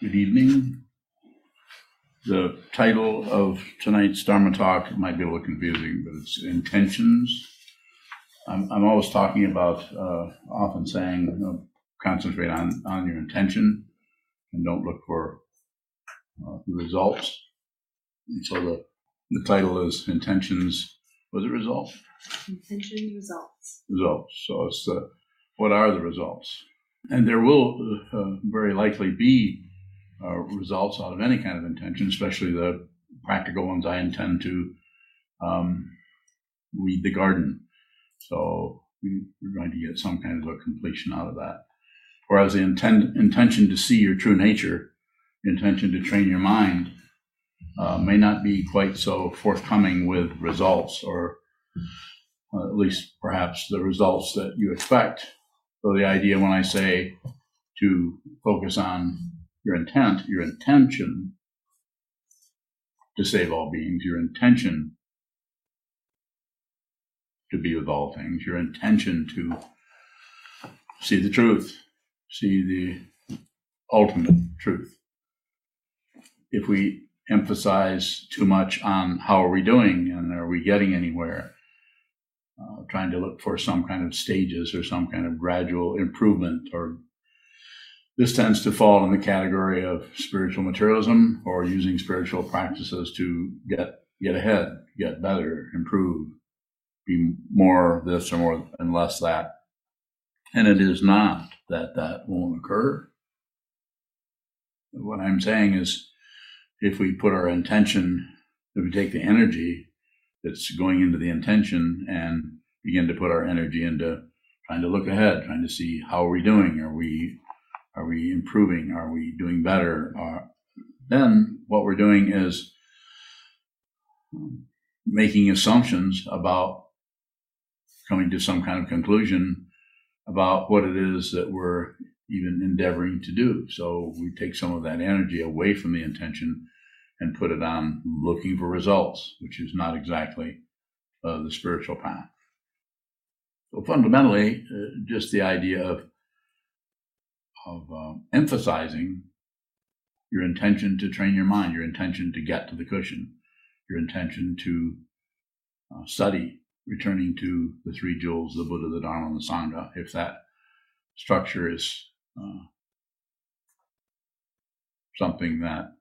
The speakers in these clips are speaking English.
Good evening. The title of tonight's Dharma talk might be a little confusing, but it's intentions. I'm, I'm always talking about, uh, often saying, you know, concentrate on, on your intention and don't look for uh, the results. And so the, the title is Intentions, was it result? Intention results. Results. So it's the, what are the results? And there will uh, very likely be uh, results out of any kind of intention, especially the practical ones. I intend to um, weed the garden. So we, we're going to get some kind of a completion out of that. Whereas the intent, intention to see your true nature, intention to train your mind, uh, may not be quite so forthcoming with results, or uh, at least perhaps the results that you expect. So the idea when I say to focus on your intent, your intention to save all beings, your intention to be with all things, your intention to see the truth, see the ultimate truth. If we emphasize too much on how are we doing and are we getting anywhere, uh, trying to look for some kind of stages or some kind of gradual improvement or this tends to fall in the category of spiritual materialism or using spiritual practices to get get ahead, get better, improve, be more this or more and less that. And it is not that that won't occur. What I'm saying is if we put our intention, if we take the energy that's going into the intention and begin to put our energy into trying to look ahead, trying to see how are we doing? Are we are we improving? Are we doing better? Uh, then what we're doing is making assumptions about coming to some kind of conclusion about what it is that we're even endeavoring to do. So we take some of that energy away from the intention and put it on looking for results, which is not exactly uh, the spiritual path. So fundamentally, uh, just the idea of of uh, emphasizing your intention to train your mind, your intention to get to the cushion, your intention to uh, study, returning to the three jewels, the Buddha, the Dharma, and the Sangha. If that structure is uh, something that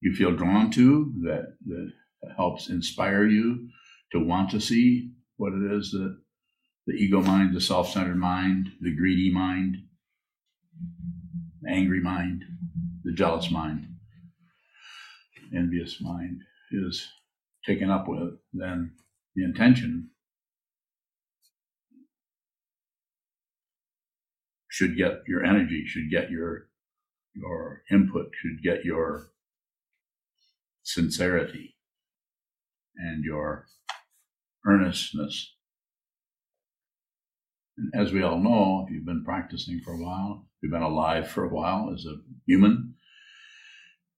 you feel drawn to, that, that helps inspire you to want to see what it is that the ego mind, the self centered mind, the greedy mind, angry mind, the jealous mind, envious mind is taken up with, then the intention should get your energy, should get your your input, should get your sincerity and your earnestness. And as we all know, if you've been practicing for a while, you've been alive for a while as a human,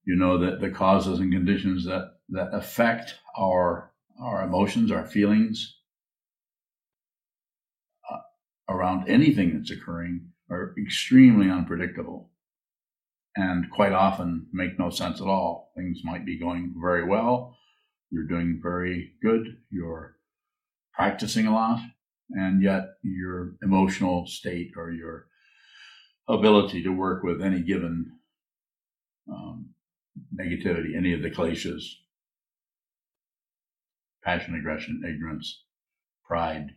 you know that the causes and conditions that, that affect our, our emotions, our feelings uh, around anything that's occurring are extremely unpredictable and quite often make no sense at all. Things might be going very well. You're doing very good. You're practicing a lot. And yet your emotional state or your ability to work with any given um, negativity, any of the kleshas, passion, aggression, ignorance, pride,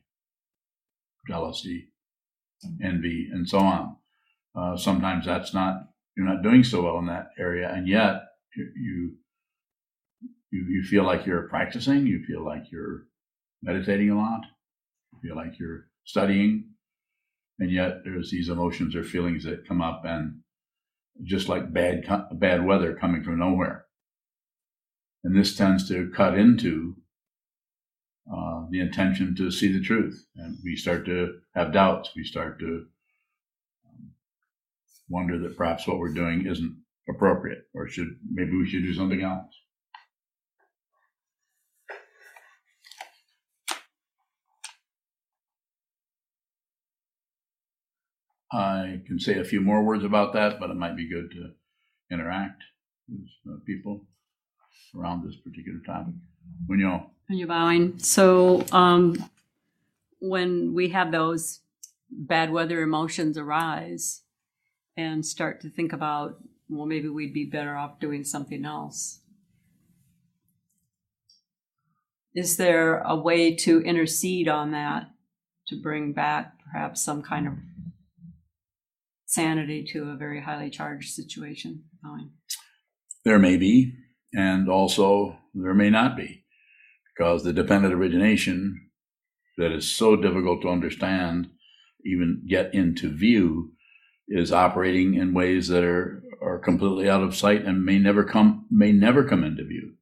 jealousy, envy, and so on. Uh, sometimes that's not you're not doing so well in that area, and yet you you you feel like you're practicing, you feel like you're meditating a lot, you feel like you're studying, and yet there's these emotions or feelings that come up, and just like bad bad weather coming from nowhere, and this tends to cut into uh, the intention to see the truth, and we start to have doubts. We start to wonder that perhaps what we're doing isn't appropriate or should maybe we should do something else. I can say a few more words about that, but it might be good to interact with uh, people around this particular topic. When you know, Are you bowing? So, um, when we have those bad weather emotions arise and start to think about, well, maybe we'd be better off doing something else. Is there a way to intercede on that to bring back perhaps some kind of sanity to a very highly charged situation? Bowing. there may be, and also there may not be, because the dependent origination that is so difficult to understand, even get into view, is operating in ways that are, are completely out of sight and may never come may never come into view.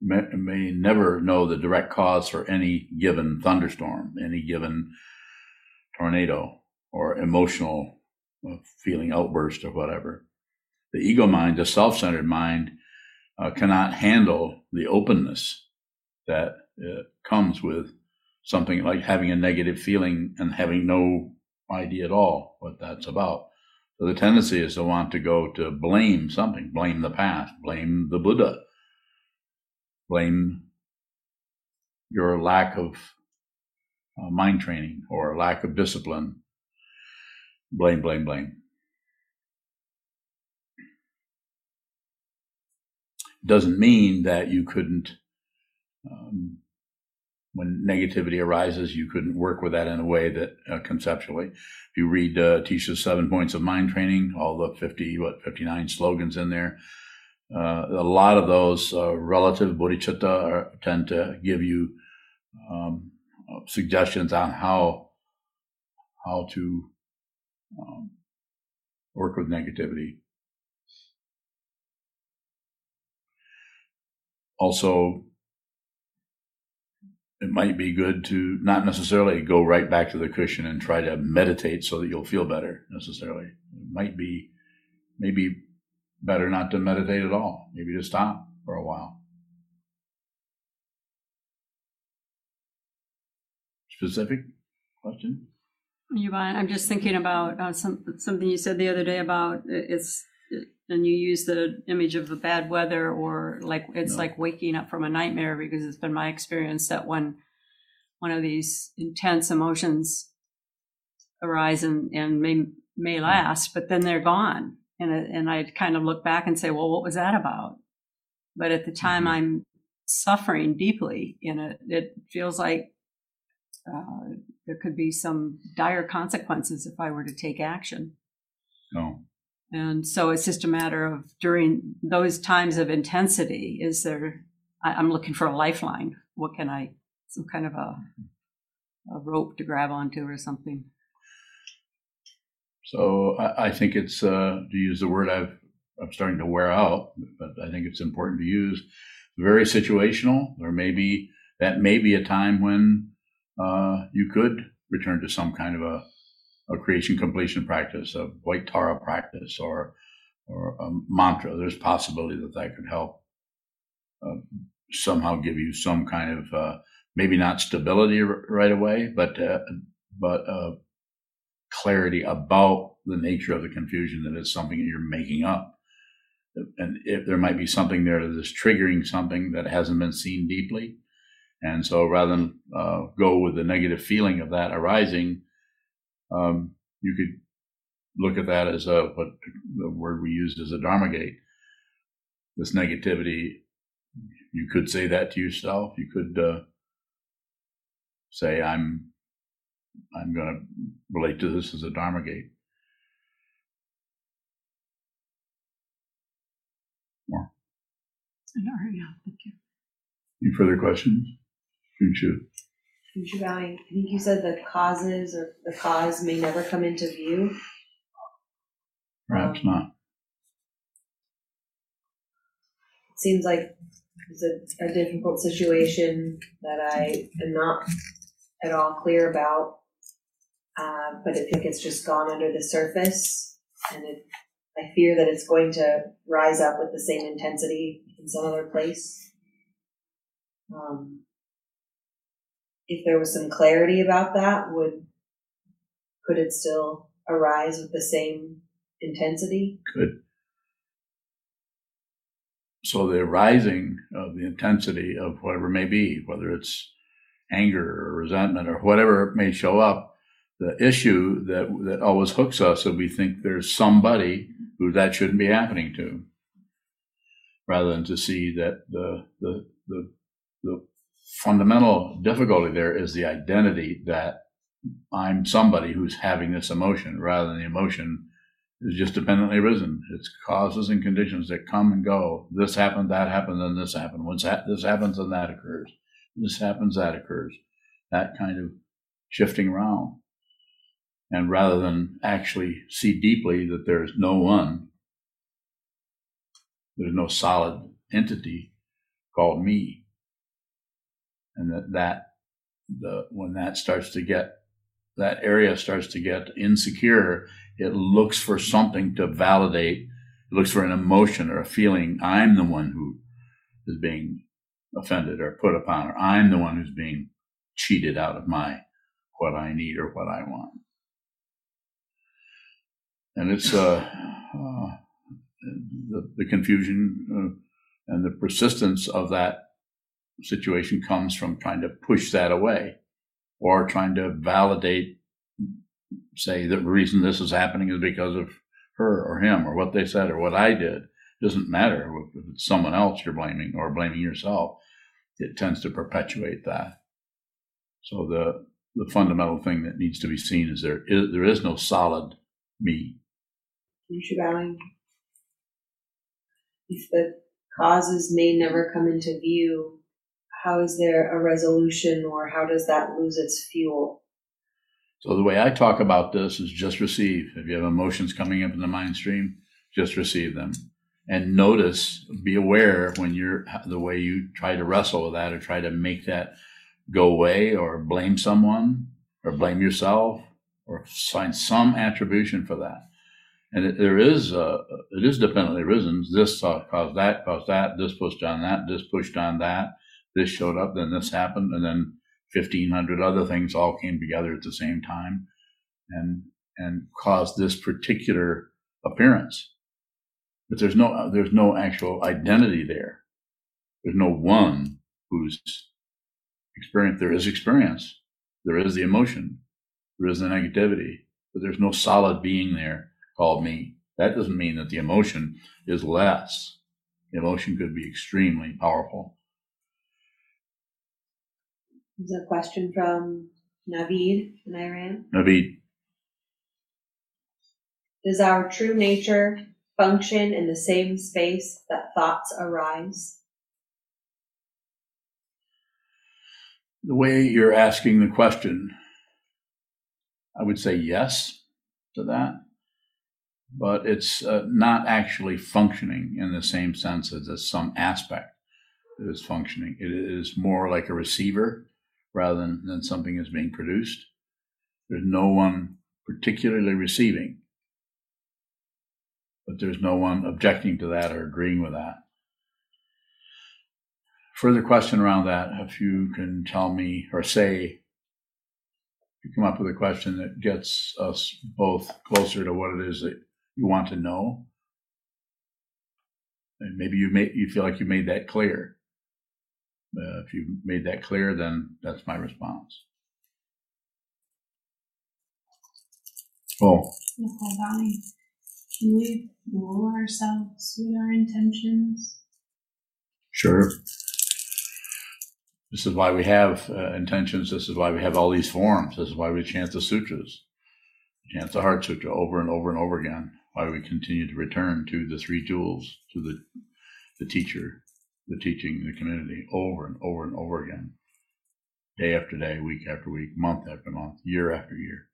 May, may never know the direct cause for any given thunderstorm, any given tornado, or emotional uh, feeling outburst or whatever. The ego mind, the self-centered mind, uh, cannot handle the openness that uh, comes with something like having a negative feeling and having no idea at all what that's about. So the tendency is to want to go to blame something, blame the past, blame the Buddha, blame your lack of uh, mind training or lack of discipline. Blame, blame, blame. Doesn't mean that you couldn't um, when negativity arises, you couldn't work with that in a way that uh, conceptually. If you read uh, Atisha's Seven Points of Mind Training, all the 50, what, 59 slogans in there, uh, a lot of those uh, relative bodhicitta are, tend to give you um, suggestions on how how to um, work with negativity. Also, it might be good to not necessarily go right back to the cushion and try to meditate so that you'll feel better necessarily. It might be maybe better not to meditate at all, maybe to stop for a while. Specific question? You? I'm just thinking about uh, some something you said the other day about it's, and you use the image of the bad weather or like it's No. like waking up from a nightmare because it's been my experience that when one of these intense emotions arise and, and may may last, but then they're gone, and and I kind of look back and say, well, what was that about? But at the time, Mhm. I'm suffering deeply in it. It feels like uh, there could be some dire consequences if I were to take action. No. And so it's just a matter of during those times of intensity, is there, I, I'm looking for a lifeline. What can I, some kind of a, a rope to grab onto or something? So I, I think it's uh, to use the word I've I'm starting to wear out, but I think it's important to use. Very situational. There may be that may be a time when uh, you could return to some kind of a, a creation completion practice, a white Tara practice, or or a mantra. There's possibility that that could help uh, somehow give you some kind of uh, maybe not stability r- right away, but uh, but uh, clarity about the nature of the confusion that it's something that you're making up. And if there might be something there that is triggering something that hasn't been seen deeply. And so rather than uh, go with the negative feeling of that arising, um, you could look at that as a, what the word we used as a dharma gate. This negativity, you could say that to yourself. You could uh, say, I'm I'm going to relate to this as a Dharma gate. I don't know. Thank you. Any further questions? Funshu? Shubhai, I think you said the causes or the cause may never come into view. Perhaps Um, not. It seems like it's a, a difficult situation that I am not at all clear about. Uh, but I think it's just gone under the surface and it, I fear that it's going to rise up with the same intensity in some other place. Um, if there was some clarity about that, would could it still arise with the same intensity? Could. So the rising of the intensity of whatever may be, whether it's anger or resentment or whatever may show up, the issue that that always hooks us is we think there's somebody who that shouldn't be happening to, rather than to see that the the, the fundamental difficulty there is the identity that I'm somebody who's having this emotion, rather than the emotion is just dependently arisen. It's causes and conditions that come and go. This happened, that happened, then this happened. Once that, this happens, then that occurs. This happens, that occurs. That kind of shifting around. And rather than actually see deeply that there's no one, there's no solid entity called me. And that, that the, when that starts to get, that area starts to get insecure, it looks for something to validate. It looks for an emotion or a feeling. I'm the one who is being offended or put upon, or I'm the one who's being cheated out of my what I need or what I want. And it's uh, uh the, the confusion uh, and the persistence of that situation comes from trying to push that away or trying to validate, say, the reason this is happening is because of her or him or what they said or what I did. It doesn't matter if it's someone else you're blaming or blaming yourself. It tends to perpetuate that. So the the fundamental thing that needs to be seen is there is there is no solid me. If the causes may never come into view, how is there a resolution or how does that lose its fuel? So the way I talk about this is just receive. If you have emotions coming up in the mind stream, just receive them. And notice, be aware when you're the way you try to wrestle with that or try to make that go away or blame someone or blame yourself or find some attribution for that. And it, there is, uh, it is dependently risen. This caused that, caused that, this pushed on that, this pushed on that, this showed up, then this happened, and then 1500 other things all came together at the same time and, and caused this particular appearance. But there's no, there's no actual identity there. There's no one who's experience. There is experience. There is the emotion. There is the negativity, but there's no solid being there called me. That doesn't mean that the emotion is less. The emotion could be extremely powerful. There's a question from Navid in Iran. Navid. Does our true nature function in the same space that thoughts arise? The way you're asking the question, I would say yes to that, but it's uh, not actually functioning in the same sense as, as some aspect that is functioning. It is more like a receiver rather than, than something is being produced. There's no one particularly receiving, but there's no one objecting to that or agreeing with that. Further question around that, if you can tell me or say, you come up with a question that gets us both closer to what it is that you want to know. And maybe you may, you feel like you made that clear. Uh, if you made that clear, then that's my response. Oh. Nicole Downey, can we rule ourselves with our intentions? Sure. This is why we have uh, intentions. This is why we have all these forms. This is why we chant the sutras, chant the Heart Sutra over and over and over again. Why we continue to return to the three jewels, to the the teacher, the teaching, in the community, over and over and over again, day after day, week after week, month after month, year after year,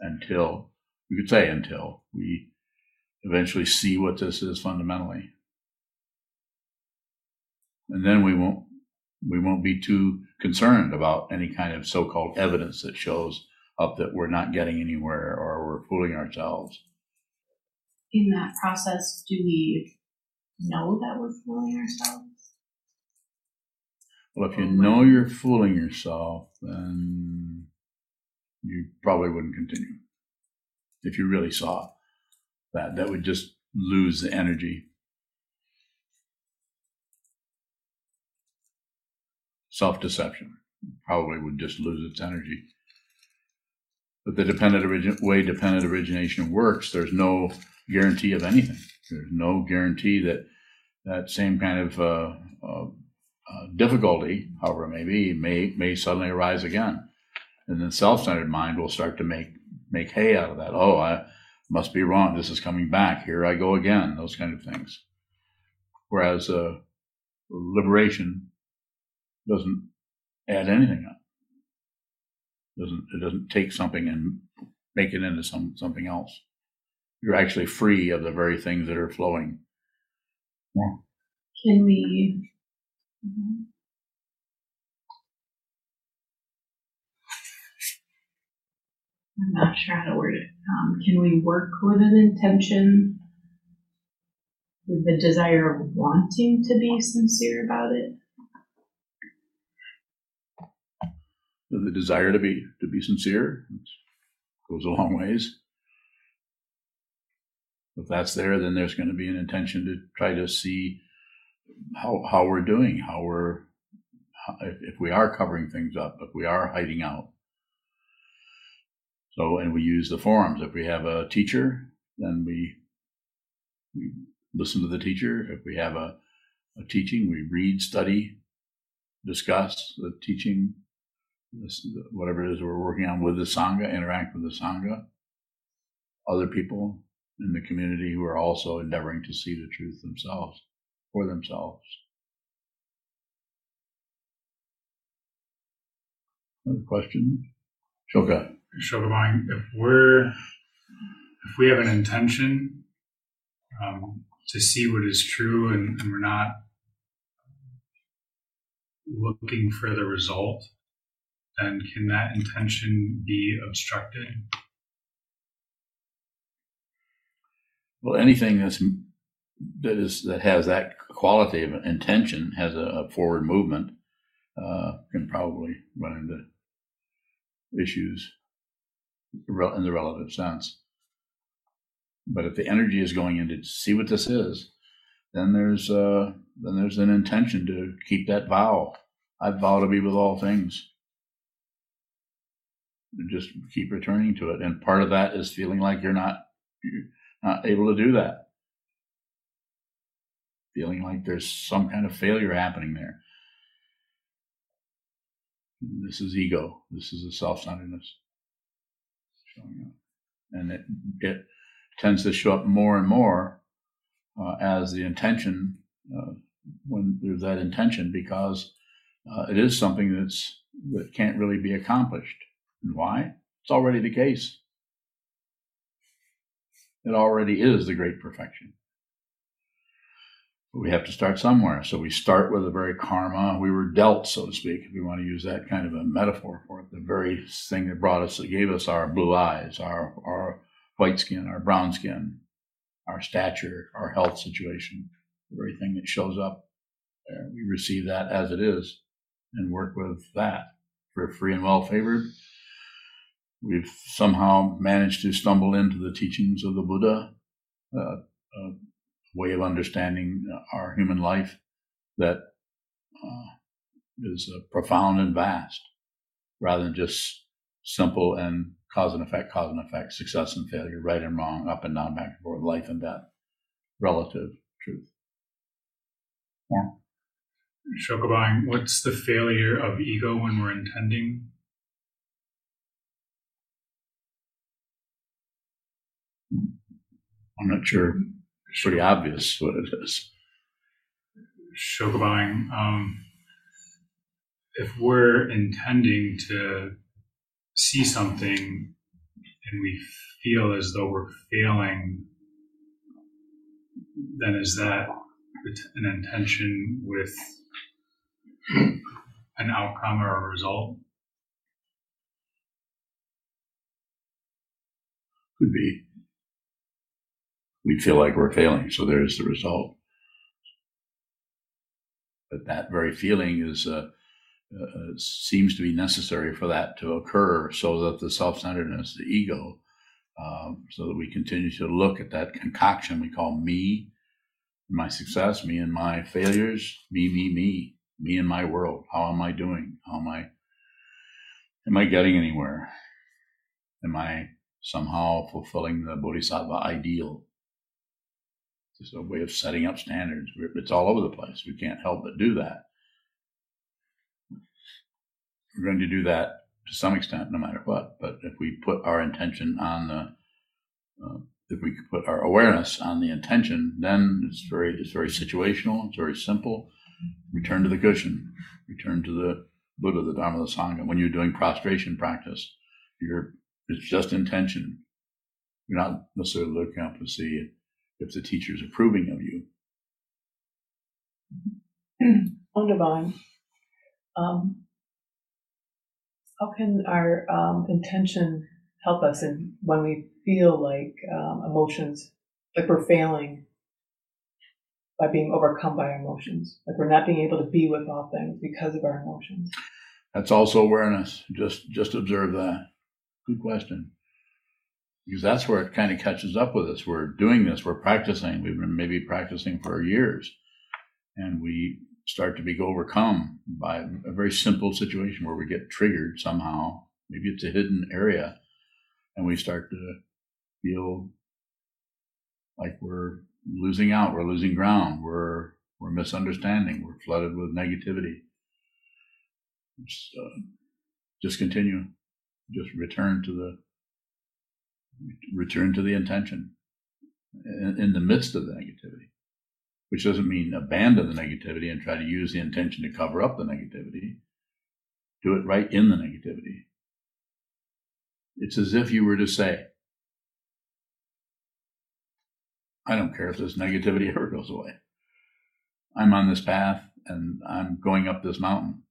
until we could say until we eventually see what this is fundamentally, and then we won't we won't be too concerned about any kind of so-called evidence that shows up that we're not getting anywhere or we're fooling ourselves. In that process, do we know that we're fooling ourselves? Well, if you know you're fooling yourself, then you probably wouldn't continue. if you really saw that. That would just lose the energy. Self deception probably would just lose its energy. But the dependent origin, way dependent origination works, there's no guarantee of anything. There's no guarantee that that same kind of uh, uh, uh, difficulty, however it may be, may may suddenly arise again, and then self-centered mind will start to make make hay out of that. Oh, I must be wrong. This is coming back. Here I go again. Those kind of things. Whereas uh, liberation doesn't add anything. Doesn't it doesn't take something and make it into some something else. You're actually free of the very things that are flowing. Yeah. Can we? I'm not sure how to word it. Um, can we work with an intention, with the desire of wanting to be sincere about it? The desire to be to be sincere goes a long ways. If that's there, then there's going to be an intention to try to see how how we're doing, how we're if, we are covering things up, if we are hiding out. So, and we use the forums. If we have a teacher, then we we listen to the teacher. If we have a, a teaching, we read, study, discuss the teaching this, whatever it is we're working on with the Sangha, interact with the Sangha, other people in the community who are also endeavoring to see the truth themselves, for themselves. Another question? Shoka. Shokabang, if we're if we have an intention um, to see what is true and, and we're not looking for the result, then can that intention be obstructed? Well, anything that's that is that has that quality of intention has a, a forward movement uh, can probably run into issues in the relative sense. But if the energy is going into see what this is, then there's uh, then there's an intention to keep that vow. I vow to be with all things just keep returning to it. And part of that is feeling like you're not you're not able to do that. Feeling like there's some kind of failure happening there. This is ego. This is a self-centeredness showing up, and it it tends to show up more and more uh, as the intention uh, when there's that intention because uh, it is something that's that can't really be accomplished and why? It's already the case. It already is the great perfection. But we have to start somewhere. So we start with the very karma we were dealt, so to speak, if we want to use that kind of a metaphor for it. The very thing that brought us, that gave us our blue eyes, our, our white skin, our brown skin, our stature, our health situation, the very thing that shows up. We receive that as it is and work with that. We're free and well favored, we've somehow managed to stumble into the teachings of the Buddha, uh, a way of understanding our human life that uh, is uh, profound and vast, rather than just simple and cause and effect, cause and effect, success and failure, right and wrong, up and down, back and forth, life and death, relative truth. Yeah. Shokabang, what's the failure of ego when we're intending I'm not sure. It's pretty obvious what it is. Shokabang, um, if we're intending to see something and we feel as though we're failing, then is that an intention with an outcome or a result? Could be we feel like we're failing. So there's the result. But that very feeling is uh, uh, seems to be necessary for that to occur, so that the self-centeredness, the ego, um, so that we continue to look at that concoction we call me, my success, me and my failures, me, me, me, me and my world. How am I doing? How am I? Am I getting anywhere? Am I somehow fulfilling the bodhisattva ideal? Just a way of setting up standards. It's all over the place. We can't help but do that. We're going to do that to some extent, no matter what. But if we put our intention on the, uh, if we put our awareness on the intention, then it's very, it's very situational. It's very simple. Return to the cushion. Return to the Buddha, the Dharma, the Sangha. When you're doing prostration practice, you're it's just intention. You're not necessarily looking up to see if the teacher's approving of you. On divine, um, how can our um, intention help us in when we feel like um, emotions, like we're failing by being overcome by our emotions, like we're not being able to be with all things because of our emotions? That's also awareness. Just just observe that. Good question. Because that's where it kind of catches up with us. We're doing this, we're practicing, we've been maybe practicing for years, and we start to be overcome by a very simple situation where we get triggered somehow. Maybe it's a hidden area, and we start to feel like we're losing out, we're losing ground, we're we're misunderstanding, we're flooded with negativity. Just, uh, just continue just return to the return to the intention in, the midst of the negativity which doesn't mean abandon the negativity and try to use the intention to cover up the negativity. Do it right in the negativity. It's as if you were to say i don't care if this negativity ever goes away. I'm on this path and i'm going up this mountain.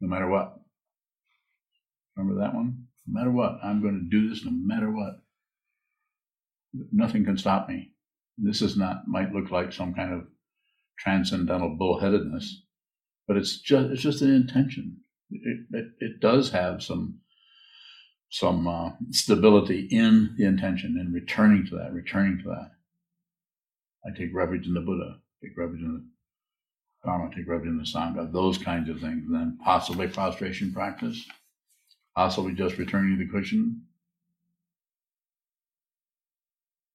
No matter what. Remember that one? No matter what, I'm going to do this no matter what. Nothing can stop me. This is not, might look like some kind of transcendental bullheadedness, but it's just, it's just an intention. It, it, it does have some, some uh, stability in the intention and returning to that, returning to that. I take refuge in the Buddha, take refuge in the Dharma, take refuge in the Sangha, those kinds of things. And then possibly prostration practice Ah, Possibly just returning to the cushion.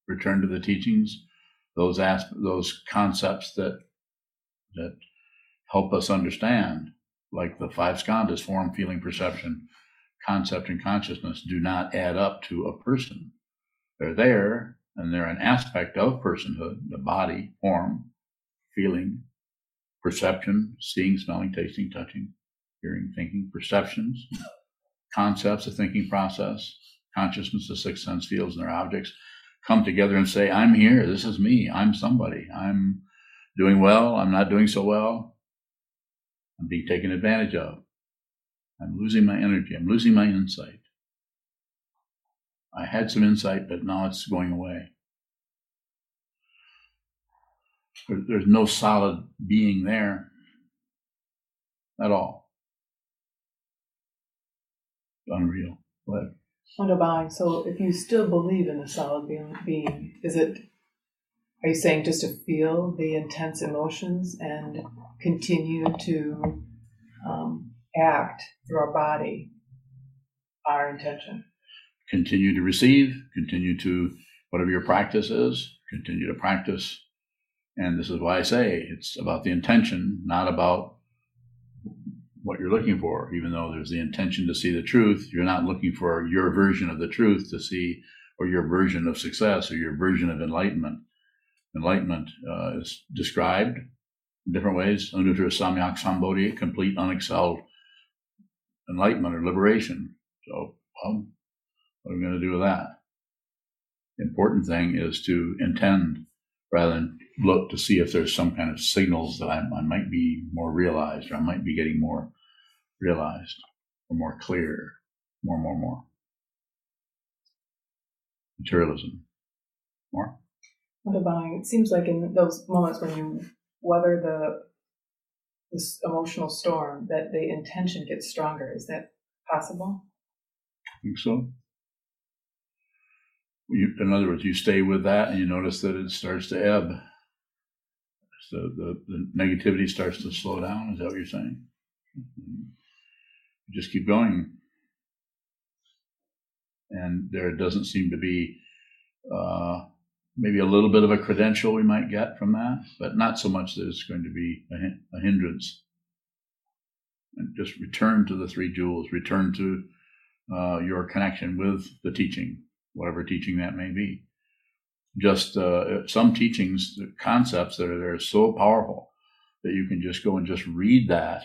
Return to the teachings, those asp- those concepts that that help us understand, like the five skandhas, form, feeling, perception, concept, and consciousness, do not add up to a person. They're there, and they're an aspect of personhood, the body, form, feeling, perception, seeing, smelling, tasting, touching, hearing, thinking, perceptions, concepts, the thinking process, consciousness, the six sense fields and their objects come together and say, I'm here, this is me, I'm somebody, I'm doing well, I'm not doing so well, I'm being taken advantage of, I'm losing my energy, I'm losing my insight. I had some insight, but now it's going away. There's no solid being there at all unreal. But Wonderbowing. So, if you still believe in a solid being, being, is it? Are you saying just to feel the intense emotions and continue to um, act through our body? Our intention. Continue to receive. Continue to whatever your practice is. Continue to practice. And this is why I say it's about the intention, not about what you're looking for. Even though there's the intention to see the truth, you're not looking for your version of the truth to see, or your version of success, or your version of enlightenment. Enlightenment uh, is described in different ways. Anuttara Samyak Sambodhi, complete unexcelled enlightenment or liberation. So, well, what are we going to do with that? The important thing is to intend rather than look to see if there's some kind of signals that I, I might be more realized or I might be getting more realized or more clear, more, more, more. Materialism. More? What about it seems like in those moments when you weather the this emotional storm that the intention gets stronger. Is that possible? I think so. You, in other words, you stay with that and you notice that it starts to ebb. So the, the negativity starts to slow down. Is that what you're saying? You just keep going. And there doesn't seem to be uh, maybe a little bit of a credential we might get from that, but not so much that it's going to be a, a hindrance. And just return to the three jewels, return to uh, your connection with the teaching, whatever teaching that may be. Just uh, some teachings, concepts that are there are so powerful that you can just go and just read that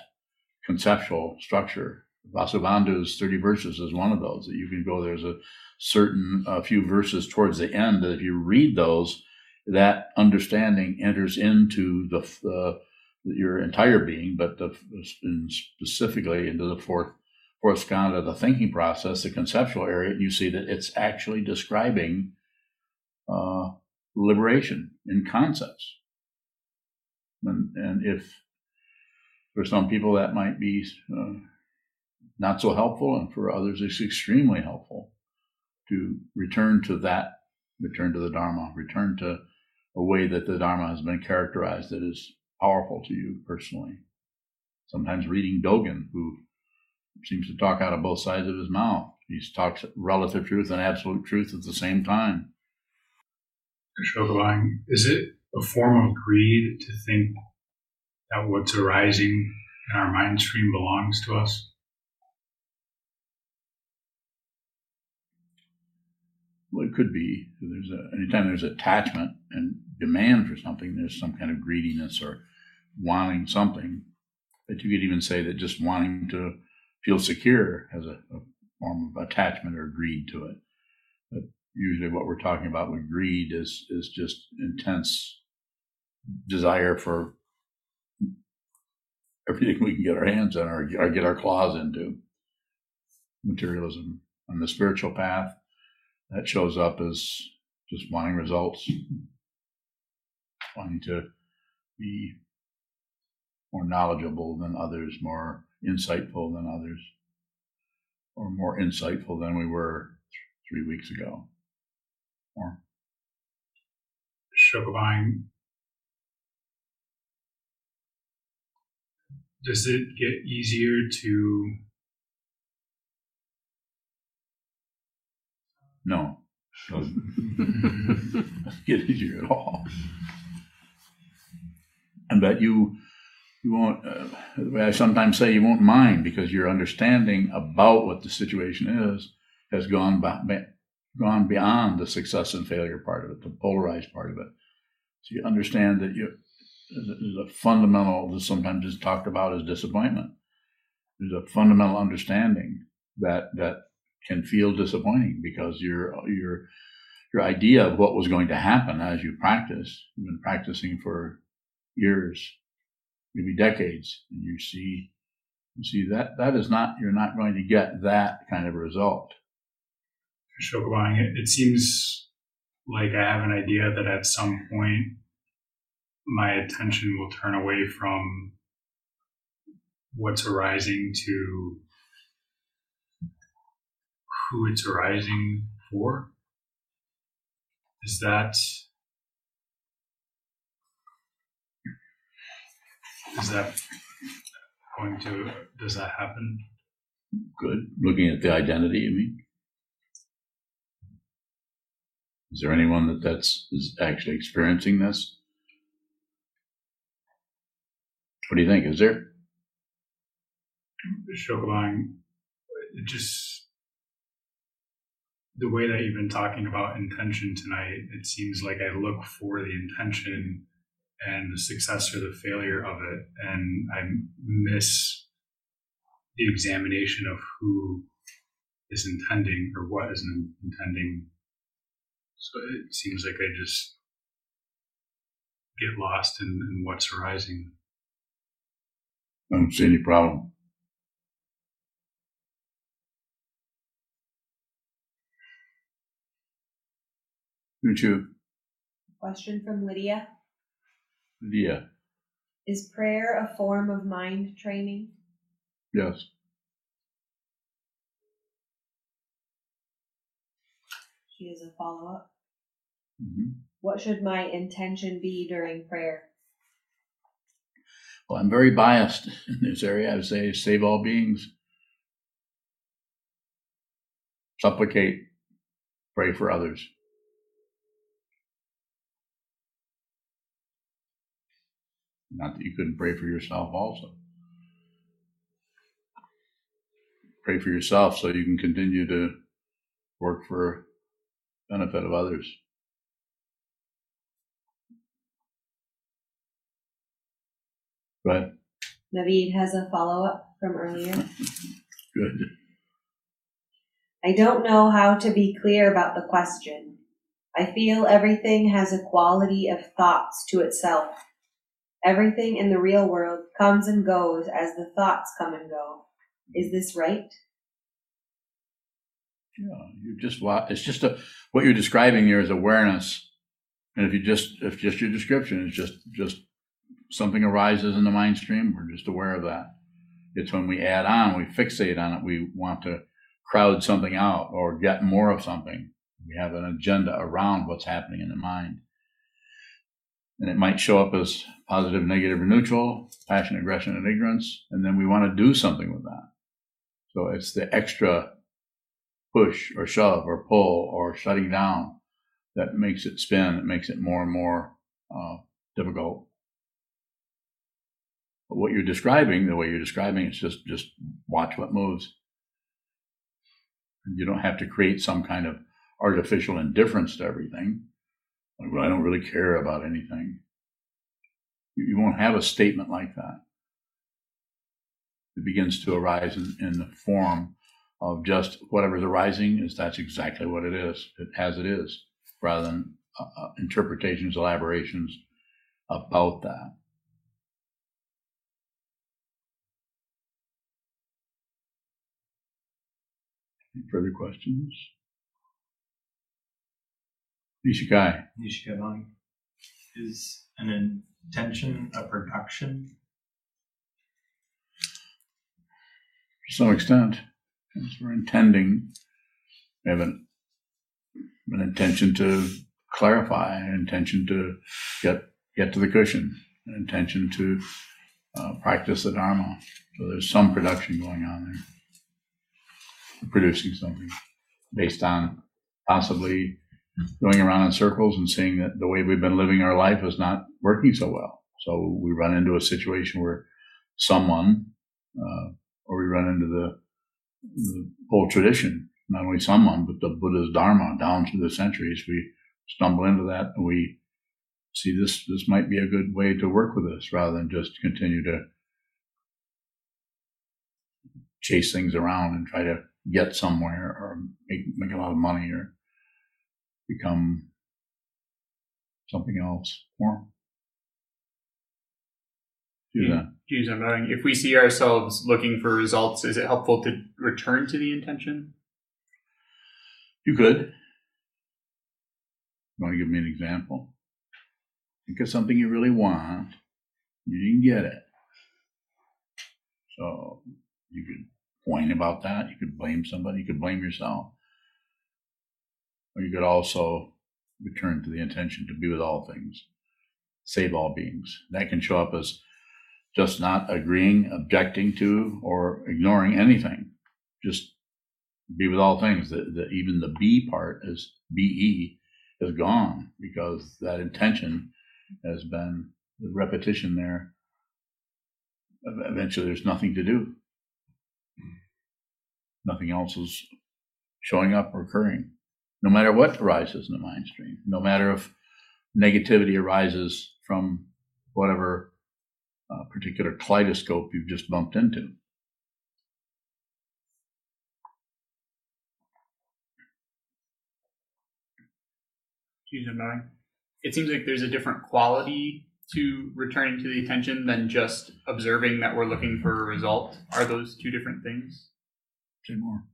conceptual structure. Vasubandhu's 30 verses is one of those that you can go, there's a certain a few verses towards the end that if you read those, that understanding enters into the, the your entire being, but the, specifically into the fourth fourth skandha, the thinking process, the conceptual area, you see that it's actually describing uh, liberation in concepts. And, and if for some people that might be uh, not so helpful, and for others it's extremely helpful to return to that, return to the Dharma, return to a way that the Dharma has been characterized that is powerful to you personally. Sometimes reading Dogen, who seems to talk out of both sides of his mouth. He talks relative truth and absolute truth at the same time. Is it a form of greed to think that what's arising in our mind stream belongs to us? Well, it could be. There's a, anytime there's attachment and demand for something, there's some kind of greediness or wanting something. But you could even say that just wanting to feel secure has a, a form of attachment or greed to it. But usually, what we're talking about with greed is is just intense desire for everything we can get our hands on or, or get our claws into. Materialism on the spiritual path that shows up as just wanting results, wanting to be more knowledgeable than others, more insightful than others, or more insightful than we were three weeks ago. More. Shokabang, does it get easier to No, doesn't get easier at all. And that you you won't. Uh, the way I sometimes say, you won't mind because your understanding about what the situation is has gone by, gone beyond the success and failure part of it, the polarized part of it. So you understand that you there's a fundamental. that sometimes is talked about as disappointment. There's a fundamental understanding that that can feel disappointing because your your your idea of what was going to happen as you practice, you've been practicing for years, maybe decades, and you see you see that that is not you're not going to get that kind of result. Shokabang, it, it seems like I have an idea that at some point my attention will turn away from what's arising to who it's arising for? Is that is that going to does that happen? Good. Looking at the identity, you mean? Is there anyone that that's is actually experiencing this? What do you think? Is there? Shokabang, it just the way that you've been talking about intention tonight, it seems like I look for the intention and the success or the failure of it, and I miss the examination of who is intending or what is intending. So it seems like I just get lost in, in what's arising. I don't see any problem. You too. Question from Lydia. Yeah. Is prayer a form of mind training? Yes. She has a follow up. Mhm. What should my intention be during prayer? Well, I'm very biased in this area. I would say save all beings. Supplicate, pray for others. Not that you couldn't pray for yourself also. Pray for yourself so you can continue to work for benefit of others. Go ahead. Naveed has a follow up from earlier. Good. I don't know how to be clear about the question. I feel everything has a quality of thoughts to itself. Everything in the real world comes and goes as the thoughts come and go. Is this right? Yeah, you just It's just a what you're describing here is awareness, and if you just if just your description is just just something arises in the mind stream, we're just aware of that. It's when we add on, we fixate on it, we want to crowd something out or get more of something. We have an agenda around what's happening in the mind. And it might show up as positive, negative, or neutral, passion, aggression, and ignorance. And then we want to do something with that. So it's the extra push or shove or pull or shutting down that makes it spin. It makes it more and more uh, difficult. But what you're describing, the way you're describing, it's just just watch what moves. You don't have to create some kind of artificial indifference to everything. Like, well, I don't really care about anything. You, you won't have a statement like that. It begins to arise in, in the form of just whatever's arising is that's exactly what it is, it, as it is, rather than uh, uh, interpretations, elaborations about that. Any further questions? Nishikai. Nishikabani. Is an intention a production? to some extent. Because we're intending, we have an, an intention to clarify, an intention to get get to the cushion, an intention to uh, practice the Dharma. So there's some production going on there, We're producing something based on possibly going around in circles and seeing that the way we've been living our life is not working so well. So we run into a situation where someone, uh, or we run into the the whole tradition, not only someone, but the Buddha's Dharma down through the centuries. We stumble into that and we see this, this might be a good way to work with this rather than just continue to chase things around and try to get somewhere or make, make a lot of money or become something else more. Do that. Geez, I'm wondering if we see ourselves looking for results, is it helpful to return to the intention? You could. You want to give me an example? Think of something you really want. You didn't get it. So you could whine about that. You could blame somebody. You could blame yourself. Or you could also return to the intention to be with all things, save all beings. That can show up as just not agreeing, objecting to, or ignoring anything. Just be with all things. The, the, even the B part is BE is gone because that intention has been the repetition there. Eventually, there's nothing to do. Hmm. Nothing else is showing up or occurring, no matter what arises in the mind stream, no matter if negativity arises from whatever uh, particular kaleidoscope you've just bumped into. It seems like there's a different quality to returning to the attention than just observing that we're looking for a result. Are those two different things? Say more.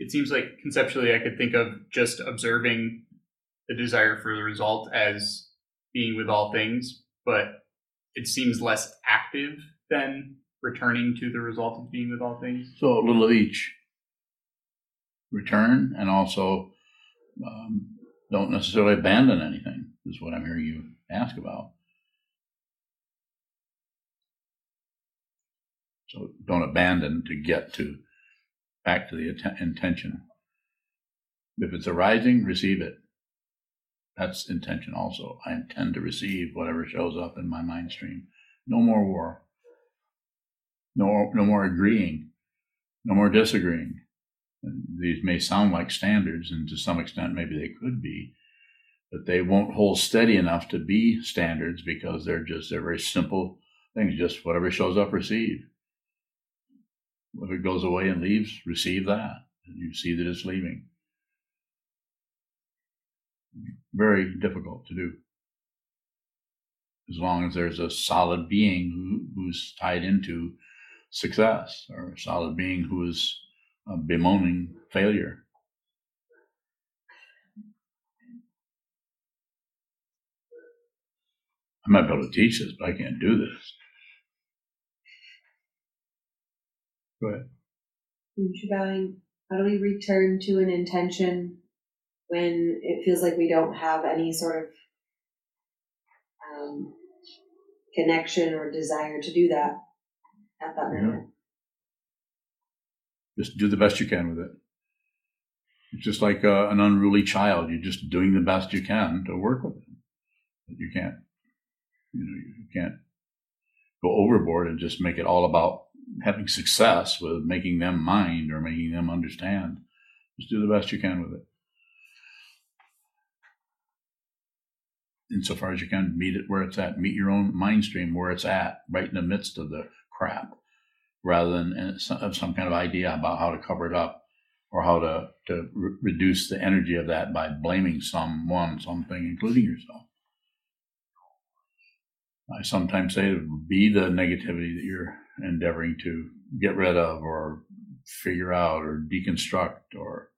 It seems like conceptually I could think of just observing the desire for the result as being with all things, but it seems less active than returning to the result of being with all things? So a little of each. Return and also um, don't necessarily abandon anything, is what I'm hearing you ask about. So don't abandon to get to back to the atten- intention. If it's arising, receive it. That's intention also. I intend to receive whatever shows up in my mind stream. No more war. No, no more agreeing. No more disagreeing. These may sound like standards, and to some extent, maybe they could be, but they won't hold steady enough to be standards because they're just they're very simple things. Just whatever shows up, receive. If it goes away and leaves, receive that. You see that it's leaving. Very difficult to do. As long as there's a solid being who, who's tied into success, or a solid being who is uh, bemoaning failure. I might be able to teach this, but I can't do this. Go ahead. Shebang, how do we return to an intention when it feels like we don't have any sort of um, connection or desire to do that at that Yeah. moment? Just do the best you can with it. It's just like uh, an unruly child. You're just doing the best you can to work with them. But you can't, you know, you can't go overboard and just make it all about having success with making them mind or making them understand. Just do the best you can with it. Insofar as you can, meet it where it's at. Meet your own mind stream where it's at, right in the midst of the crap, rather than some- have some kind of idea about how to cover it up or how to, to re- reduce the energy of that by blaming someone, something, including yourself. I sometimes say be the negativity that you're endeavoring to get rid of or figure out or deconstruct or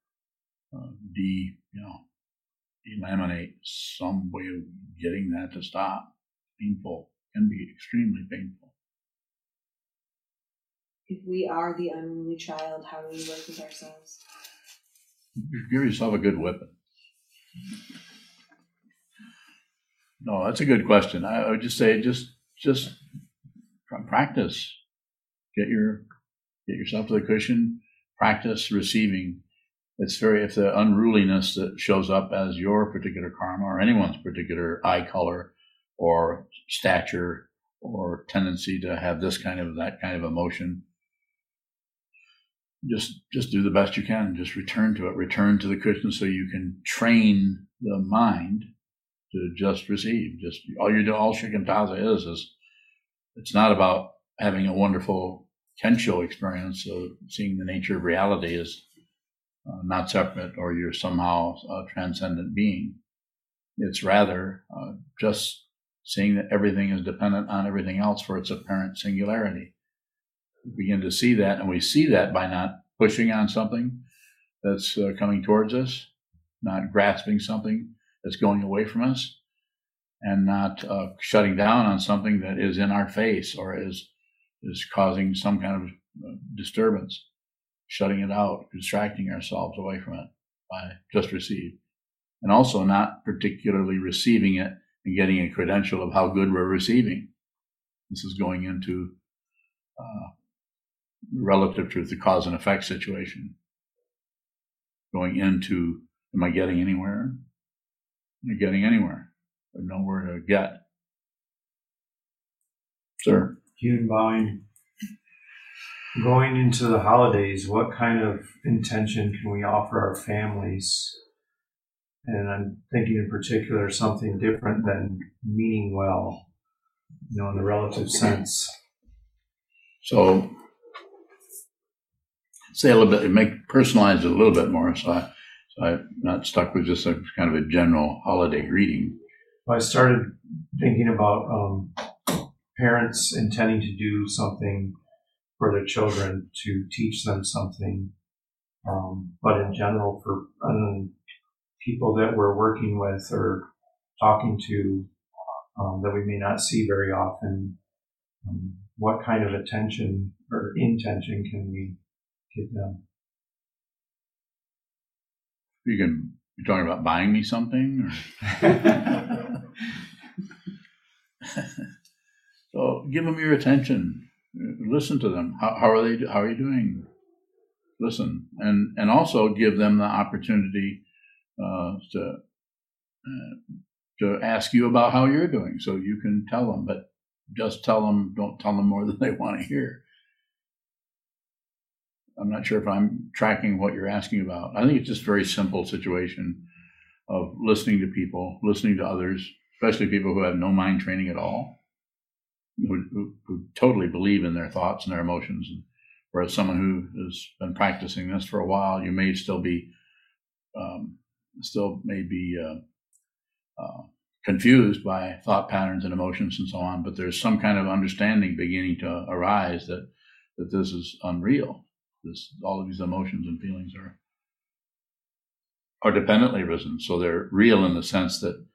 uh, de, you know, eliminate some way of getting that to stop. Painful, can be extremely painful. If we are the unruly child, how do we work with ourselves? Give yourself a good whipping. No, that's a good question. I, I would just say just just practice. Get your get yourself to the cushion. Practice receiving. It's very if the unruliness that shows up as your particular karma or anyone's particular eye color or stature or tendency to have this kind of that kind of emotion just just do the best you can just return to it return to the cushion so you can train the mind to just receive just all you do all shikantaza is is it's not about having a wonderful kensho experience of seeing the nature of reality as uh, not separate or you're somehow a transcendent being. It's rather uh, just seeing that everything is dependent on everything else for its apparent singularity. We begin to see that, and we see that by not pushing on something that's uh, coming towards us, not grasping something that's going away from us, and not uh, shutting down on something that is in our face or is is causing some kind of uh, disturbance, shutting it out, distracting ourselves away from it by just receive, and also not particularly receiving it and getting a credential of how good we're receiving. This is going into uh, relative to the cause and effect situation. Going into, am I getting anywhere? Am I getting anywhere? There's nowhere to get. Sir, Hugh Vine, going into the holidays, what kind of intention can we offer our families? And I'm thinking in particular something different than meaning well, you know, in the relative sense. so say a little bit, make personalize it a little bit more. So, I, so I'm not stuck with just a kind of a general holiday greeting. I started thinking about um, parents intending to do something for their children to teach them something, um, but in general, for um, people that we're working with or talking to um, that we may not see very often, um, what kind of attention or intention can we give them? You can, you're talking about buying me something or? So give them your attention. Listen to them. How, how are they? How are you doing? Listen, and and also give them the opportunity uh, to uh, to ask you about how you're doing, so you can tell them. But just tell them. Don't tell them more than they want to hear. I'm not sure if I'm tracking what you're asking about. I think it's just a very simple situation of listening to people, listening to others, especially people who have no mind training at all who, who, totally believe in their thoughts and their emotions. And whereas someone who has been practicing this for a while, you may still be, um, still may be uh, uh, confused by thought patterns and emotions and so on. But there's some kind of understanding beginning to arise that that this is unreal. This all of these emotions and feelings are are dependently risen, so they're real in the sense that,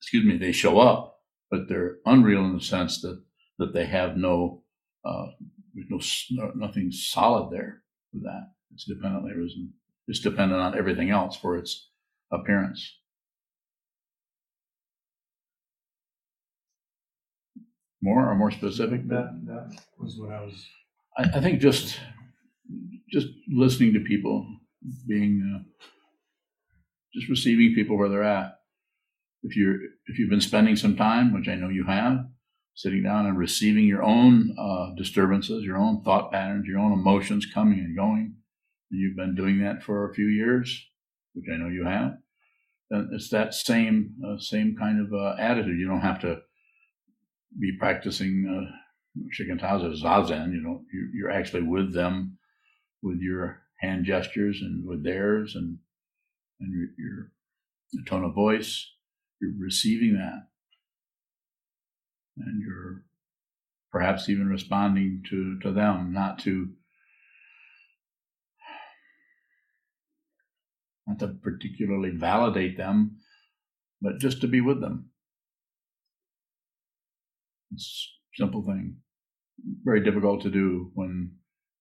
excuse me, they show up but they're unreal in the sense that that they have no uh, there's no nothing solid there for that. It's dependently risen. It's dependent on everything else for its appearance. More or more specific? That that was what I was. I, I think just just listening to people, being uh, just receiving people where they're at if you're if you've been spending some time, which I know you have, sitting down and receiving your own uh, disturbances, your own thought patterns, your own emotions coming and going, and you've been doing that for a few years, which I know you have, then it's that same uh, same kind of uh, attitude. You don't have to be practicing uh, shikantaza zazen. You know, you, you're actually with them, with your hand gestures and with theirs, and and your, your tone of voice you're receiving that. And you're perhaps even responding to, to them, not to not to particularly validate them, but just to be with them. It's a simple thing. Very difficult to do when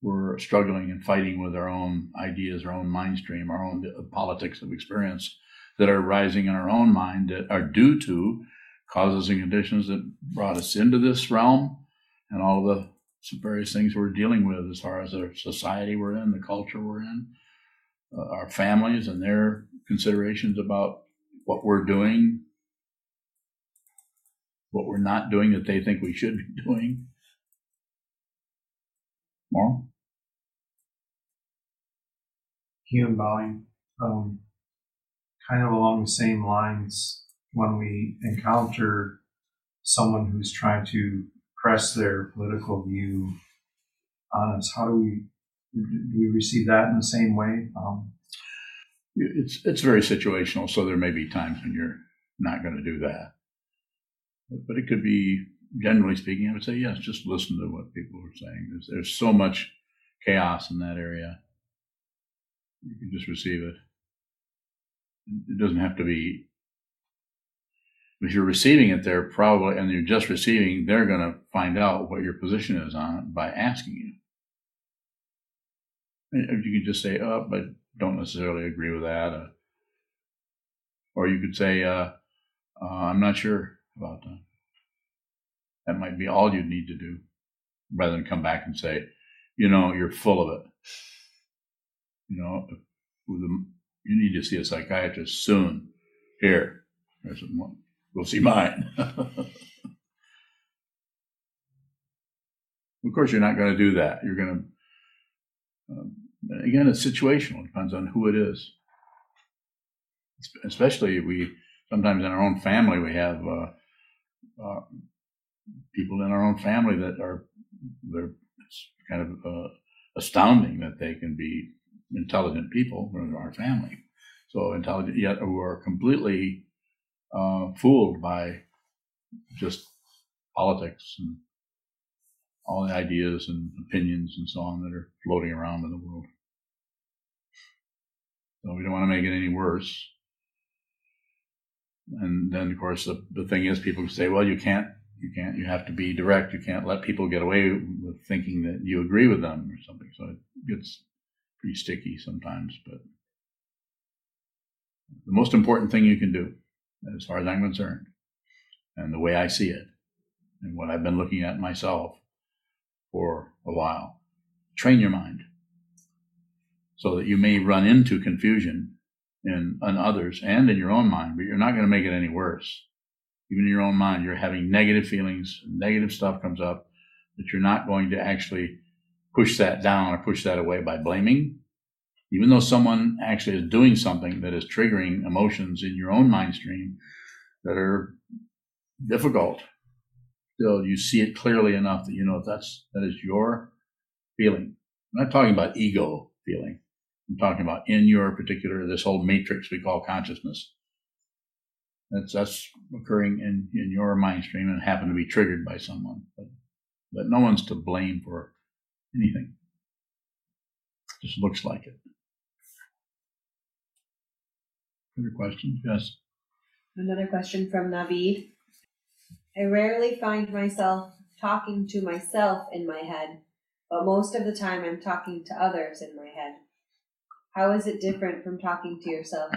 we're struggling and fighting with our own ideas, our own mind stream, our own politics of experience that are rising in our own mind that are due to causes and conditions that brought us into this realm and all the various things we're dealing with as far as the society we're in, the culture we're in, uh, our families and their considerations about what we're doing, what we're not doing that they think we should be doing. More? Human bowing. Um, kind of along the same lines when we encounter someone who's trying to press their political view on us. How do we do we receive that in the same way? Um, it's it's very situational, so there may be times when you're not going to do that, but it could be generally speaking. I would say yes, just listen to what people are saying. There's there's so much chaos in that area. You can just receive it it doesn't have to be if you're receiving it they're probably and you're just receiving they're going to find out what your position is on it by asking you. And you can just say oh but don't necessarily agree with that uh, or you could say uh, uh, i'm not sure about that. That might be all you need to do rather than come back and say you know you're full of it. You know with the you need to see a psychiatrist soon. Here, there's one. Go see mine. of course, you're not going to do that. You're going to, um, again, it's situational. It depends on who it is. Especially we sometimes in our own family we have uh, uh, people in our own family that are they're kind of uh, astounding that they can be intelligent people in our family. So intelligent, yet who are completely uh, fooled by just politics and all the ideas and opinions and so on that are floating around in the world. So we don't want to make it any worse. And then, of course, the, the thing is, people say, well, you can't You can't. You have to be direct. You can't let people get away with thinking that you agree with them or something. So it gets pretty sticky sometimes. But the most important thing you can do, as far as I'm concerned, and the way I see it, and what I've been looking at myself for a while, train your mind so that you may run into confusion in, in others and in your own mind, but you're not going to make it any worse. Even in your own mind, you're having negative feelings, negative stuff comes up, that you're not going to actually push that down or push that away by blaming. Even though someone actually is doing something that is triggering emotions in your own mind stream that are difficult, still you see it clearly enough that you know that's that is your feeling. I'm not talking about ego feeling. I'm talking about in your particular this whole matrix we call consciousness. That's that's occurring in, in your mind stream and happen to be triggered by someone. But but no one's to blame for anything. Just looks like it. Other questions? Yes. Another question from Naveed. I rarely find myself talking to myself in my head, but most of the time I'm talking to others in my head. How is it different from talking to yourself?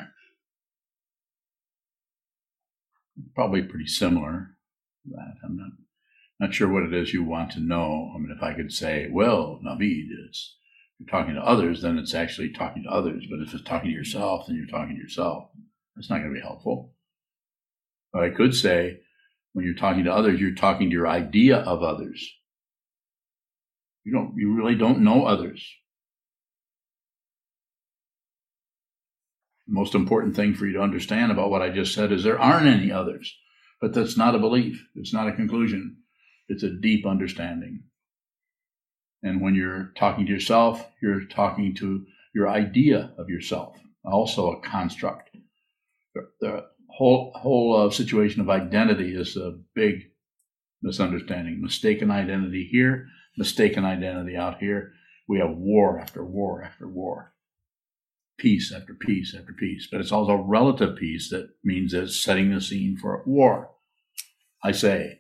Probably pretty similar to that. I'm not not sure what it is you want to know. I mean, if I could say, well, Naveed it's you're talking to others, then it's actually talking to others. But if it's talking to yourself, then you're talking to yourself. That's not going to be helpful. But I could say, when you're talking to others, you're talking to your idea of others. You don't, you really don't know others. The most important thing for you to understand about what I just said is there aren't any others. But that's not a belief. It's not a conclusion. It's a deep understanding. And when you're talking to yourself, you're talking to your idea of yourself, also a construct. The, whole whole uh, situation of identity is a big misunderstanding. Mistaken identity here, mistaken identity out here. We have war after war after war, peace after peace after peace. But it's also relative peace that means it's setting the scene for war. I say,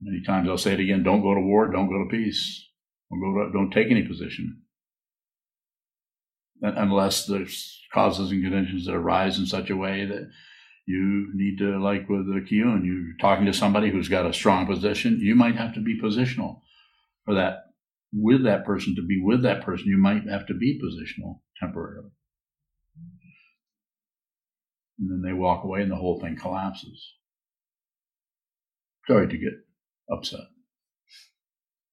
Many times I'll say it again: Don't go to war. Don't go to peace. Don't go. To, don't take any position unless there's causes and conditions that arise in such a way that you need to, like with the Kiyun, you're talking to somebody who's got a strong position. You might have to be positional for that. With that person to be with that person, you might have to be positional temporarily. And then they walk away and the whole thing collapses. Sorry to get upset.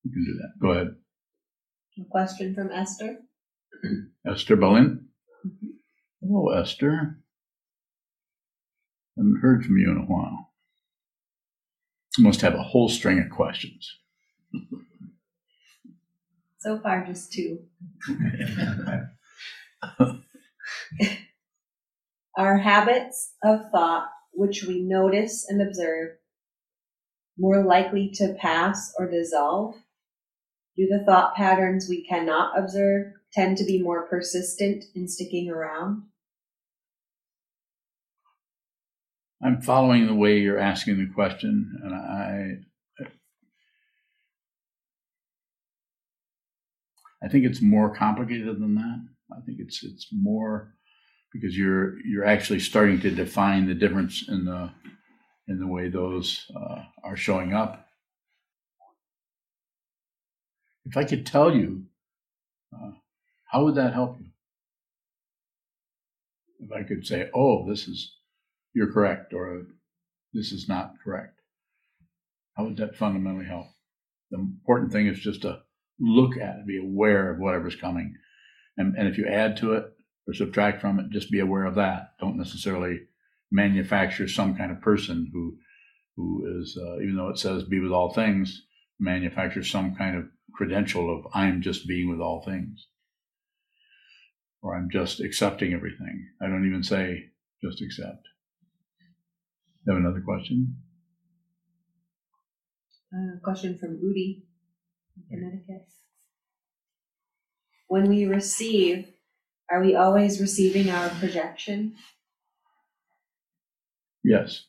You can do that. Go ahead. A question from Esther. Esther Boleyn. Mm-hmm. Hello, Esther. Haven't heard from you in a while. You must have a whole string of questions. So far, just two. Our habits of thought which we notice and observe more likely to pass or dissolve? Do the thought patterns we cannot observe tend to be more persistent in sticking around? I'm following the way you're asking the question, and I, I think it's more complicated than that. I think it's it's more because you're you're actually starting to define the difference in the in the way those uh, are showing up. If I could tell you, uh, how would that help you? If I could say, oh, this is, you're correct, or this is not correct, how would that fundamentally help? The important thing is just to look at it, be aware of whatever's coming. And, and if you add to it or subtract from it, just be aware of that. Don't necessarily manufacture some kind of person who who is, uh, even though it says be with all things, manufacture some kind of credential of I'm just being with all things. Or I'm just accepting everything. I don't even say just accept. You have another question? Uh, question from Udi, Connecticut. When we receive, are we always receiving our projection? Yes.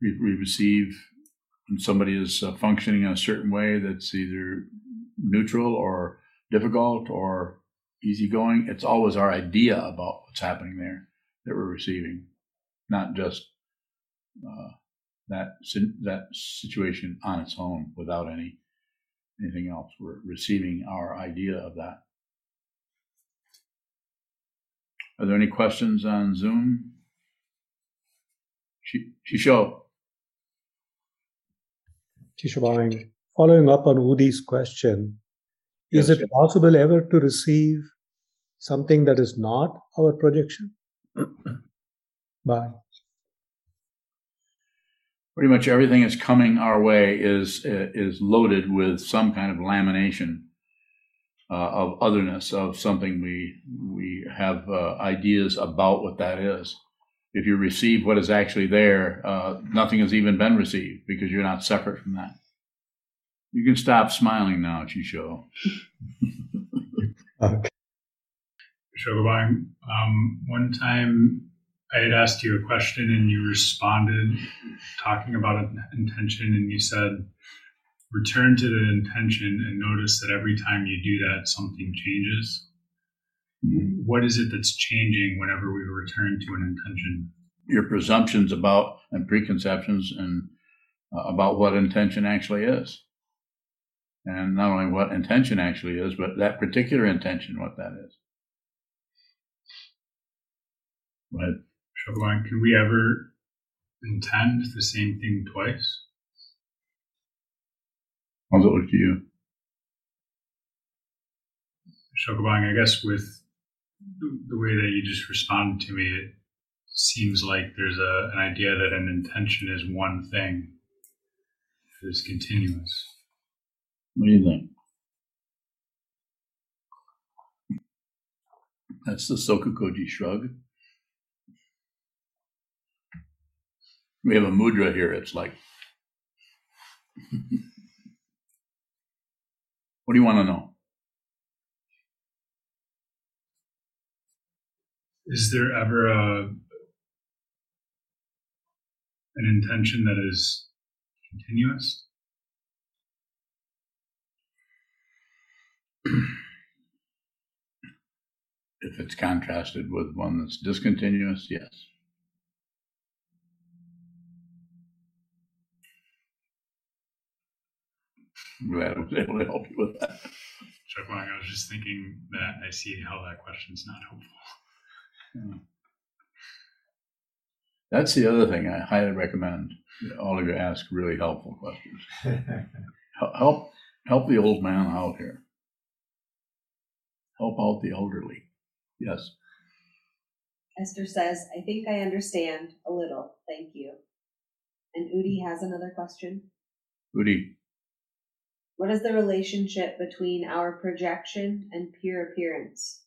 we, we receive when somebody is uh, functioning in a certain way that's either neutral or difficult or easygoing. It's always our idea about what's happening there that we're receiving, not just uh, that that situation on its own without any anything else. We're receiving our idea of that. Are there any questions on Zoom? Shi- Shisho. Following up on Udi's question, is Yes. it possible ever to receive something that is not our projection? Bye. pretty much everything that's coming our way is is loaded with some kind of lamination of otherness of something we we have uh, ideas about what that is. If you receive what is actually there, uh, nothing has even been received because you're not separate from that. You can stop smiling now, Chisho. Okay. Shogobang, um, one time I had asked you a question and you responded talking about an intention and you said, return to the intention and notice that every time you do that, something changes. What is it that's changing whenever we return to an intention? Your presumptions about and preconceptions and uh, about what intention actually is. And not only what intention actually is, but that particular intention, what that is. Right. Shogobang, can we ever intend the same thing twice? How's it look to you? I guess with the way that you just responded to me, it seems like there's a, an idea that an intention is one thing that is continuous. What do you think? That's the Sokukoji shrug. We have a mudra here. It's like, what do you want to know? Is there ever a an intention that is continuous? If it's contrasted with one that's discontinuous, yes. Glad I was able to help you with that. Shokabang, I was just thinking that I see how that question's not helpful. That's the other thing I highly recommend all of you ask really helpful questions. Help help the old man out here. Help out the elderly. Yes. Esther says, I think I understand a little, thank you. And Udi has another question. Udi, What is the relationship between our projection and pure appearance?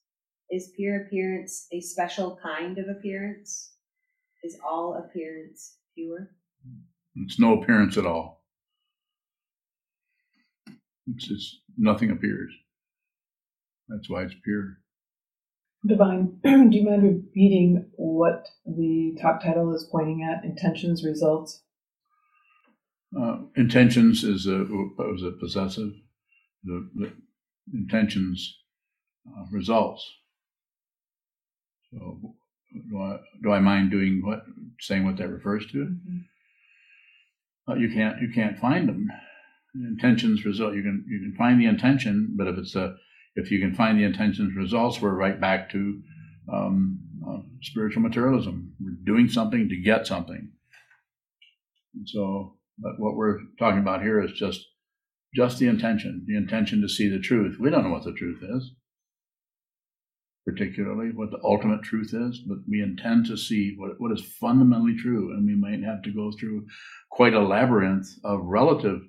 Is pure appearance a special kind of appearance? Is all appearance pure? it's no appearance at all. It's just nothing appears. That's why it's pure. Divine, do you mind repeating what the top title is pointing at? Intentions, results? Uh, intentions is a is a possessive. The, the intentions uh, results. So do I do I mind doing what saying what that refers to? Uh, you can't you can't find them. Intentions result. You can you can find the intention, but if it's a if you can find the intentions results, we're right back to um, uh, spiritual materialism. We're doing something to get something. And so, but what we're talking about here is just just the intention, the intention to see the truth. We don't know what the truth is, particularly what the ultimate truth is, but we intend to see what, what is fundamentally true, and we might have to go through quite a labyrinth of relative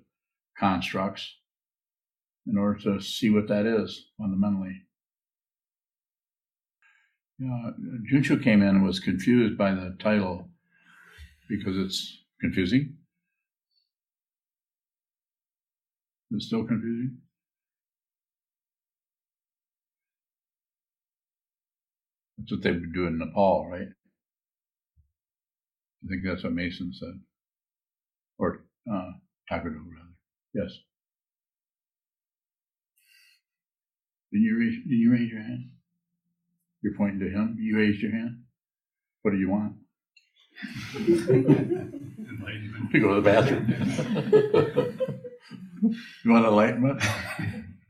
constructs in order to see what that is fundamentally. Know, Junshu came in and was confused by the title because it's confusing. It's still confusing. That's what they would do in Nepal, right? I think that's what Mason said. or uh, rather. Yes. Didn't you raise? Did you raise your hand? You're pointing to him. You raised your hand. What do you want? To go to the bathroom. you want enlightenment?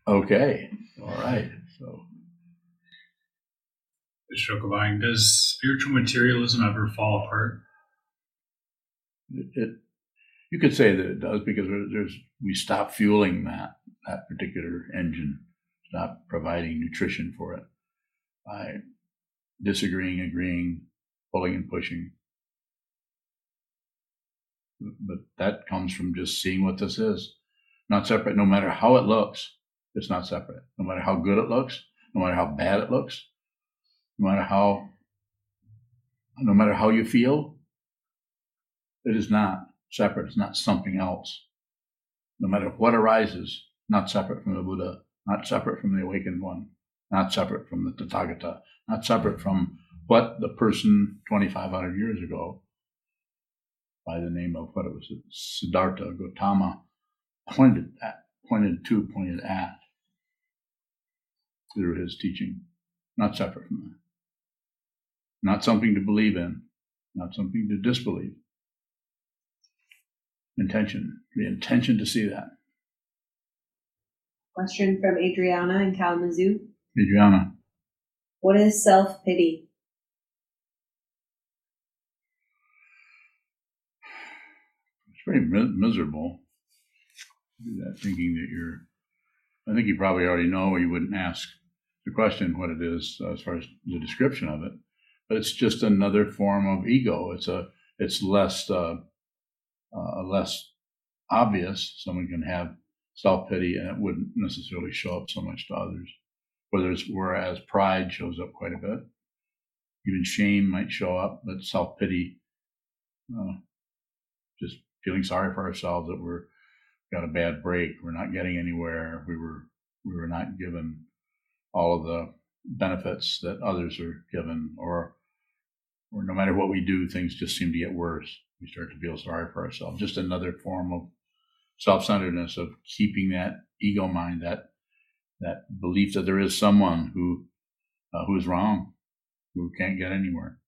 Okay. All right. So Shokabang, does spiritual materialism ever fall apart? it, it you could say that it does because there- there's we stop fueling that that particular engine, stop providing nutrition for it by disagreeing, agreeing, pulling and pushing. But that comes from just seeing what this is. Not separate, no matter how it looks, it's not separate. No matter how good it looks, no matter how bad it looks, no matter how no matter how you feel, it is not separate. It's not something else. No matter what arises, not separate from the Buddha, not separate from the awakened one, not separate from the Tathagata, not separate from what the person 2,500 years ago, by the name of what it was, Siddhartha Gautama, pointed at, pointed to, pointed at through his teaching. Not separate from that. Not something to believe in, not something to disbelieve intention, the intention to see that. Question from Adriana in Kalamazoo. Adriana, What is self pity? it's pretty mi- miserable. That thinking that you're, I think you probably already know, or you wouldn't ask the question what it is uh, as far as the description of it. But it's just another form of ego. It's a, it's less, uh, uh, less obvious. Someone can have self pity, and it wouldn't necessarily show up so much to others. Whereas, whereas pride shows up quite a bit. Even shame might show up, but self pity, uh, just feeling sorry for ourselves that we're got a bad break, we're not getting anywhere, we were we were not given all of the benefits that others are given, or or no matter what we do, things just seem to get worse. We start to feel sorry for ourselves. Just another form of self-centeredness of keeping that ego mind, that that belief that there is someone who uh, who is wrong, who can't get anywhere,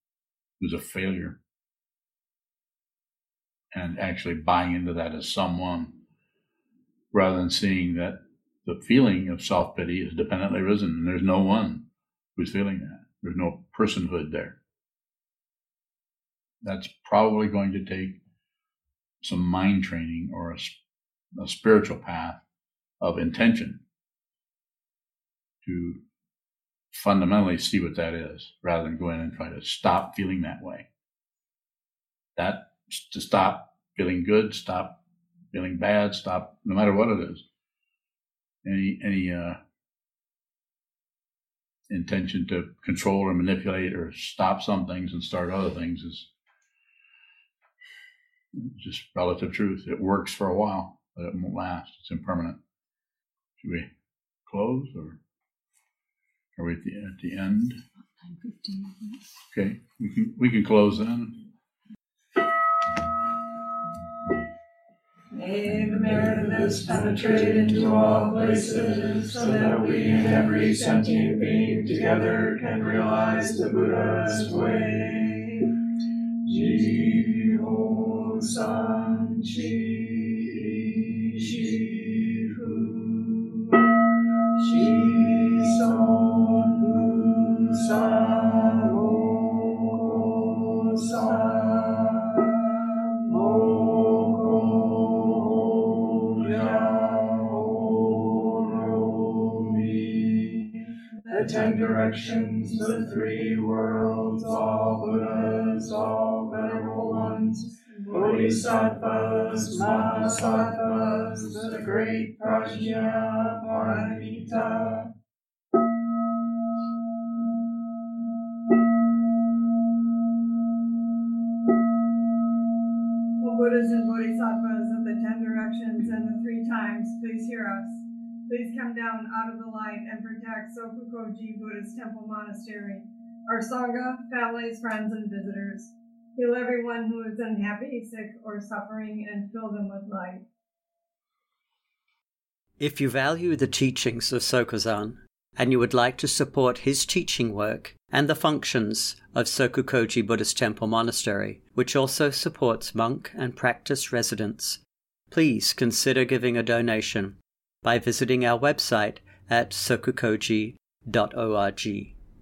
who's a failure, and actually buying into that as someone, rather than seeing that the feeling of self pity is dependently risen, and there's no one who's feeling that. There's no personhood there. That's probably going to take some mind training or a spiritual path of intention to fundamentally see what that is rather than go in and try to stop feeling that way. That to stop feeling good, stop feeling bad, stop no matter what it is. Any any uh, intention to control or manipulate or stop some things and start other things is just relative truth. It works for a while, but it won't last. It's impermanent. Should we close or are we at the, at the end? Okay, we can we can close then. May the merit of this penetrate into all places, so that we and every sentient being together can realize the Buddha's way. Jihon San Chi the three worlds, all Buddhas, all venerable ones, Bodhisattvas, Mahasattvas, the great Prajna Paramita. Buddhas and Bodhisattvas of the ten directions and the three times, please hear us. Please come down out of the light and protect Sokukoji Buddhist Temple Monastery, our Sangha, families, friends, and visitors. Heal everyone who is unhappy, sick, or suffering, and fill them with light. If you value the teachings of Sokuzan and you would like to support his teaching work and the functions of Sokukoji Buddhist Temple Monastery, which also supports monk and practice residents, please consider giving a donation by visiting our website at sokukoji.org.